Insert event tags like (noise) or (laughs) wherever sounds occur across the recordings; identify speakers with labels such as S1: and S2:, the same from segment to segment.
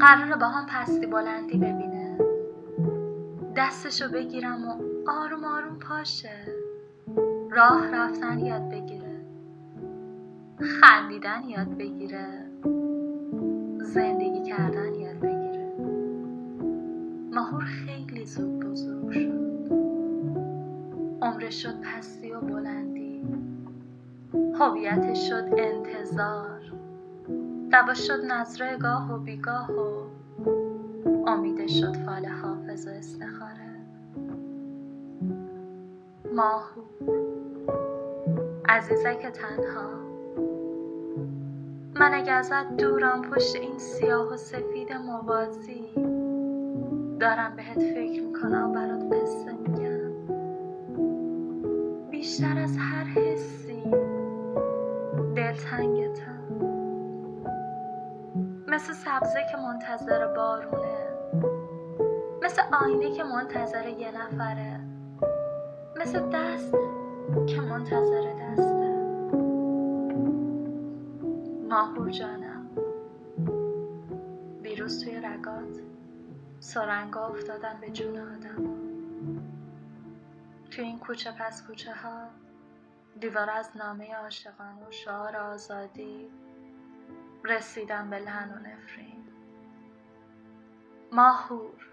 S1: قراره با هم پستی بلندی ببینه. دستشو بگیرم و آروم آروم پاشه. راه رفتن یاد بگیره. خندیدن یاد بگیره. زندگی کردن یاد بگیره. ماهور خیلی زود بزرگ شد. عمرش شد پستی و بلندی. هویتش شد انتظار. دواش شد نظره گاه و بیگاه و امیدش شد فال حافظ و استخاره. ماهو عزیزک تنها من اگه ازت دورم پشت این سیاه و سفید موازی دارم بهت فکر می‌کنم برات قصه میگم. بیشتر از هر حسی دلتنگتم مثل سبزه که منتظر بارونه. مثل آینه که منتظر یه نفره. مثل دست که منتظر دسته. ماهور جانم. دیروز توی رگات سرنگا افتادن به جون آدم. توی این کوچه پس کوچه ها دیوار از نامه عاشقان و شعار آزادی رسیدم به لحن و نفرین. ماهور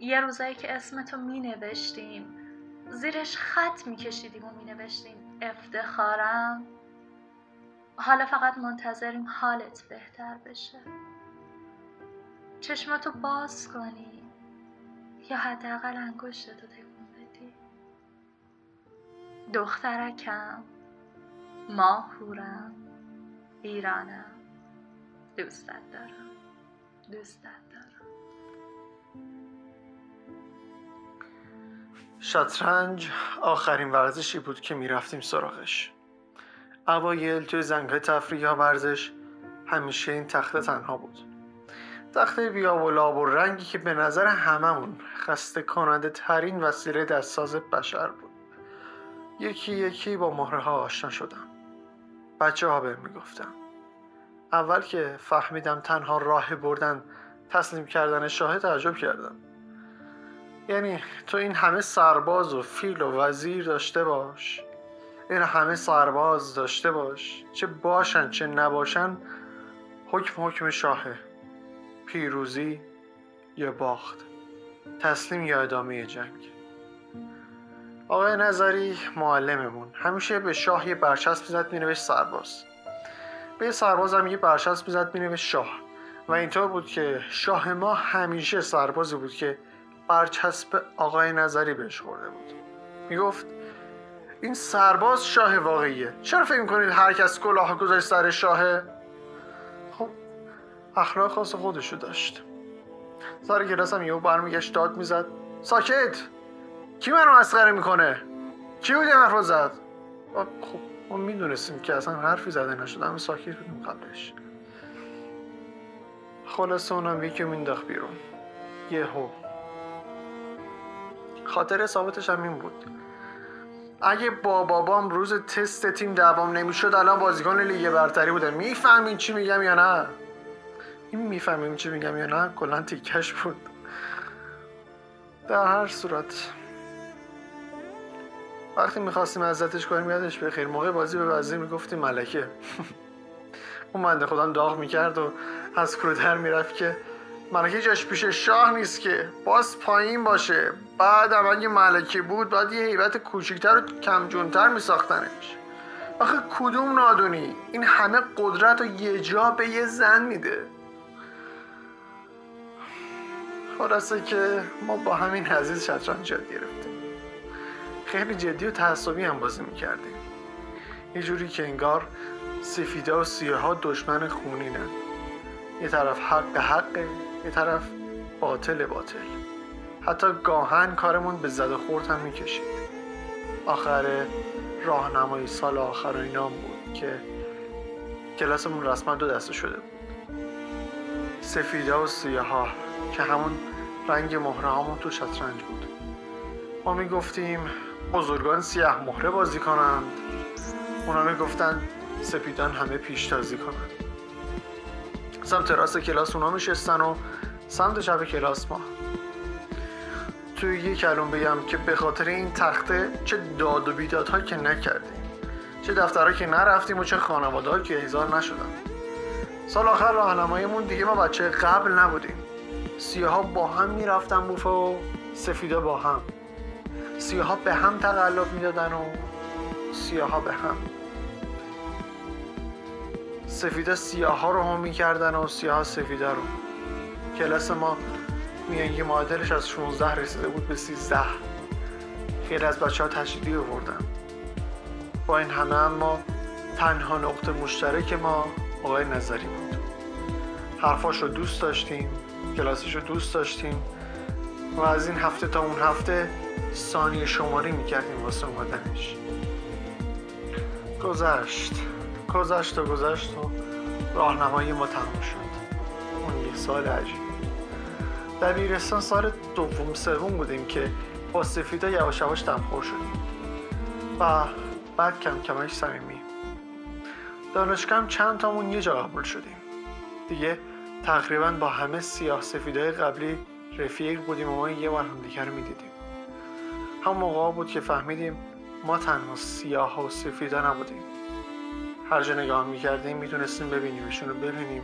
S1: یه روزایی که اسمتو می نوشتیم زیرش خط می کشیدیم و می نوشتیم افتخارم. حالا فقط منتظریم حالت بهتر بشه. چشماتو باز کنی یا حداقل انگشتتو تکون بدی. دخترکم ماهورم. ایرانم دوستت دارم. دوستت دارم.
S2: شطرنج آخرین ورزشی بود که می‌رفتیم سراغش. اوایل توی زنگهای تفریح یا ورزش همیشه این تخته تنها بود. تخته بیا و لاب و رنگی که به نظر هممون خسته کننده ترین وسیله دستساز بشر بود. یکی یکی با مهره ها آشنا شدم. بچه ها بهم می‌گفتم اول که فهمیدم تنها راه بردن تسلیم کردن شاه تعجب کردم. یعنی تو این همه سرباز و فیل و وزیر داشته باش. این همه سرباز داشته باش. چه باشن چه نباشن حکم حکم شاهه پیروزی یا باخت. تسلیم یا ادامه جنگ. آقای نظری معلممون. همیشه به شاه یه برچسب می‌زد مینوشت سرباز. به سرباز هم یه برچسب می‌زد مینوشت شاه. و اینطور بود که شاه ما همیشه سربازی بود که برچسب آقای نظری بهش خورده بود. می‌گفت این سرباز شاه واقعیه. چرا فکر می‌کنید هر کس کلاه گذاشت سر شاهه؟ خب اخلاق خاص خودشو داشت. سر کلاس هم یهو برمیگشت داد می‌زد. ساکت! کی منو مسخره می‌کنه؟ کی بود حرف زد؟ خب ما می‌دونستیم که اصلا حرفی زده نشد همه ساکت بودیم قبلش. خلاصه اونم یکی مینداخت بیرون. یهو. خاطر ثابتش هم این بود. اگه با بابام روز تست تیم دوام نمی‌شد الان بازیکن لیگ برتری بودن می‌فهمین چی میگم یا نه؟ این می‌فهمیم چی میگم یا نه؟ کلا تیکش بود. در هر صورت. وقتی می‌خواستیم عزتش کنیم یادش بخیر موقع بازی به وزیر می‌گفتیم ملکه. (laughs) اون منده خدا داغ می‌کرد و از کرودر می‌رفت که ملکه جاش پیش شاه نیست که. باز پایین باشه. بعد اگه ملکه بود باید یه حیبت کوچیکتر و کمجونتر میساختنش. آخه کدوم نادونی؟ این همه قدرت و یه جا به یه زن میده. خلاصه که ما با همین عزیز شطرنج یاد گرفتیم. خیلی جدی و تعصبی هم بازی می‌کردیم. یه جوری که انگار سفیده و سیاه ها دشمن خونینن. یه طرف حق حقه یه طرف باطل باطل. حتی گاهن کارمون به زد خورد هم می‌کشید. آخر راهنمایی سال آخر اینام بود که کلاسمون رسما دو دسته شده بود. سفیده و سیاه ها که همون رنگ مهره هامون تو شطرنج بود. ما می‌گفتیم بزرگان سیاه مهره بازی کنند. اونا می‌گفتن سپیدان همه پیشتازی کنند. سمت راست کلاس اونا میشستن و سمت چپ کلاس ما. توی یه کلون بگم که به خاطر این تخته چه داد و بیدادها که نکردیم. چه دفترها که نرفتیم و چه خانواده که ایزار نشدن. سال آخر راهنماییمون دیگه ما بچه قبل نبودیم. سیاها با هم می‌رفتن بوفه و سفیدا با هم. سیاها به هم تقلب می‌دادن و سیاها به هم. سفیدا سیاها رو هم می‌کردن و سیاها سفیدا رو. کلاس ما میانگی معادلش از 16 رسیده بود به 13 خیلی از بچه ها تشدیدی بردن با این همه اما تنها نقطه مشترک ما آقای نظری بود. حرفاش رو دوست داشتیم کلاسش رو دوست داشتیم و از این هفته تا اون هفته ثانیه شماری می‌کردیم واسه اومدنش. گذشت. گذشت و گذشت و راهنمایی ما تموم شد. اون یه سال عجیب. دبیرستان سال دوم سوم بودیم که با سفیدا یواش یواش دمخور شدیم. و بعد کم کمش صمیمی. دانشگاه چند تامون یه جا قبول شدیم. دیگه تقریبا با همه سیاه سفیدای قبلی رفیق بودیم و ما یه بار همدیگه رو می‌دیدیم. هم موقع بود که فهمیدیم ما تنها سیاه و سفیدا نبودیم. هر جا نگاه می‌کردیم می‌تونستیم ببینیمشون رو ببینیم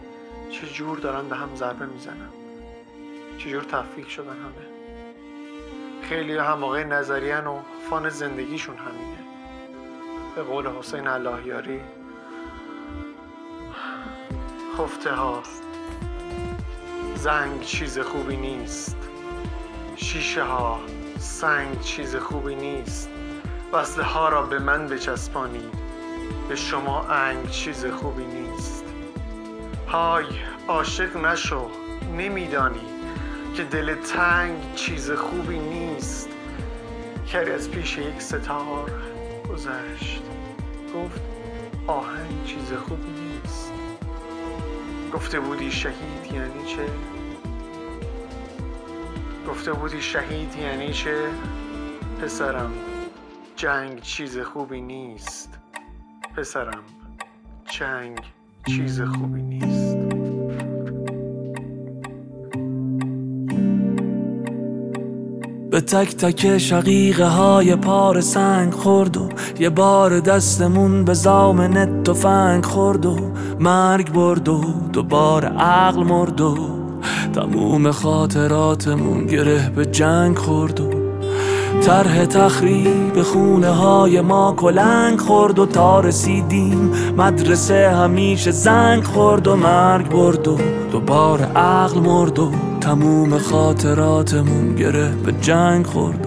S2: چه جور دارن به هم ضربه می‌زنن. چجور تفکیک شدن همه. خیلی هم واقع نظریان و فان زندگیشون همینه. به قول حسین اللهیاری خفته ها زنگ چیز خوبی نیست. شیشه ها. سنگ چیز خوبی نیست. وصله ها را به من بچسبانی. به شما انگ چیز خوبی نیست. های عاشق نشو نمیدانی که دل تنگ چیز خوبی نیست. کری از پیش یک ستار گذشت. گفت آهنگ چیز خوبی نیست. گفته بودی شهید یعنی چه؟ گفته بودی شهید یعنی چه؟ پسرم جنگ چیز خوبی نیست. پسرم جنگ چیز خوبی نیست.
S3: به تک تک شقیقه های پار سنگ خورد و یه بار دستمون به زامن تفنگ خورد و مرگ برد و دوباره عقل مرد و تموم خاطراتمون گره به جنگ خورد و طرح تخریب خونه های ما کلنگ خورد و تا رسیدیم مدرسه همیشه زنگ خورد و مرگ برد و دوباره عقل مرد و تموم خاطراتمون گره به جنگ خورد.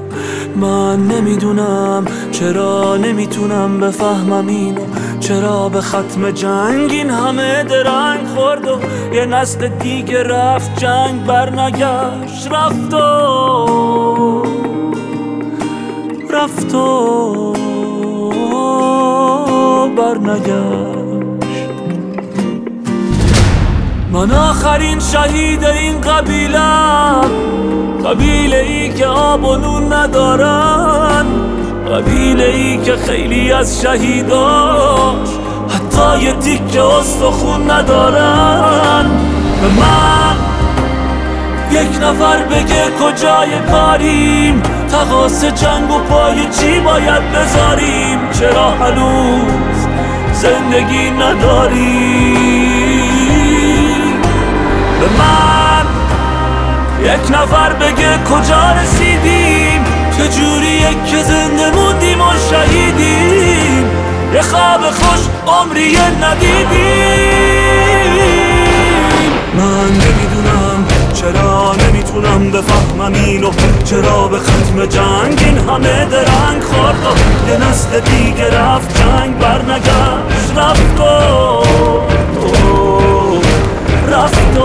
S3: من نمی‌دونم چرا نمی‌تونم بفهمم اینو. چرا به ختم جنگ این همه درنگ خورد و یه نسل دیگه رفت جنگ برنگشت رفت و رفت و برنگشت. من آخرین شهید این قبیلم قبیله ای که آب و نون ندارن قبیله ای که خیلی از شهیداش حتی یه تیکه استخون ندارن. به من یک نفر بگه کجای کاریم. تقاس جنگ و پای چی باید بذاریم؟ چرا هنوز زندگی نداریم؟ به من یک نفر بگه کجا رسیدیم؟ چجوریه که زنده موندیم و شهیدیم. یه خواب خوش عمری ندیدیم. من نمی‌دونم چرا نمی‌تونم بفهمم اینو. چرا به ختم جنگ این همه درنگ خورد و یه نسل دیگه رفت جنگ برنگشت رفت و رفت و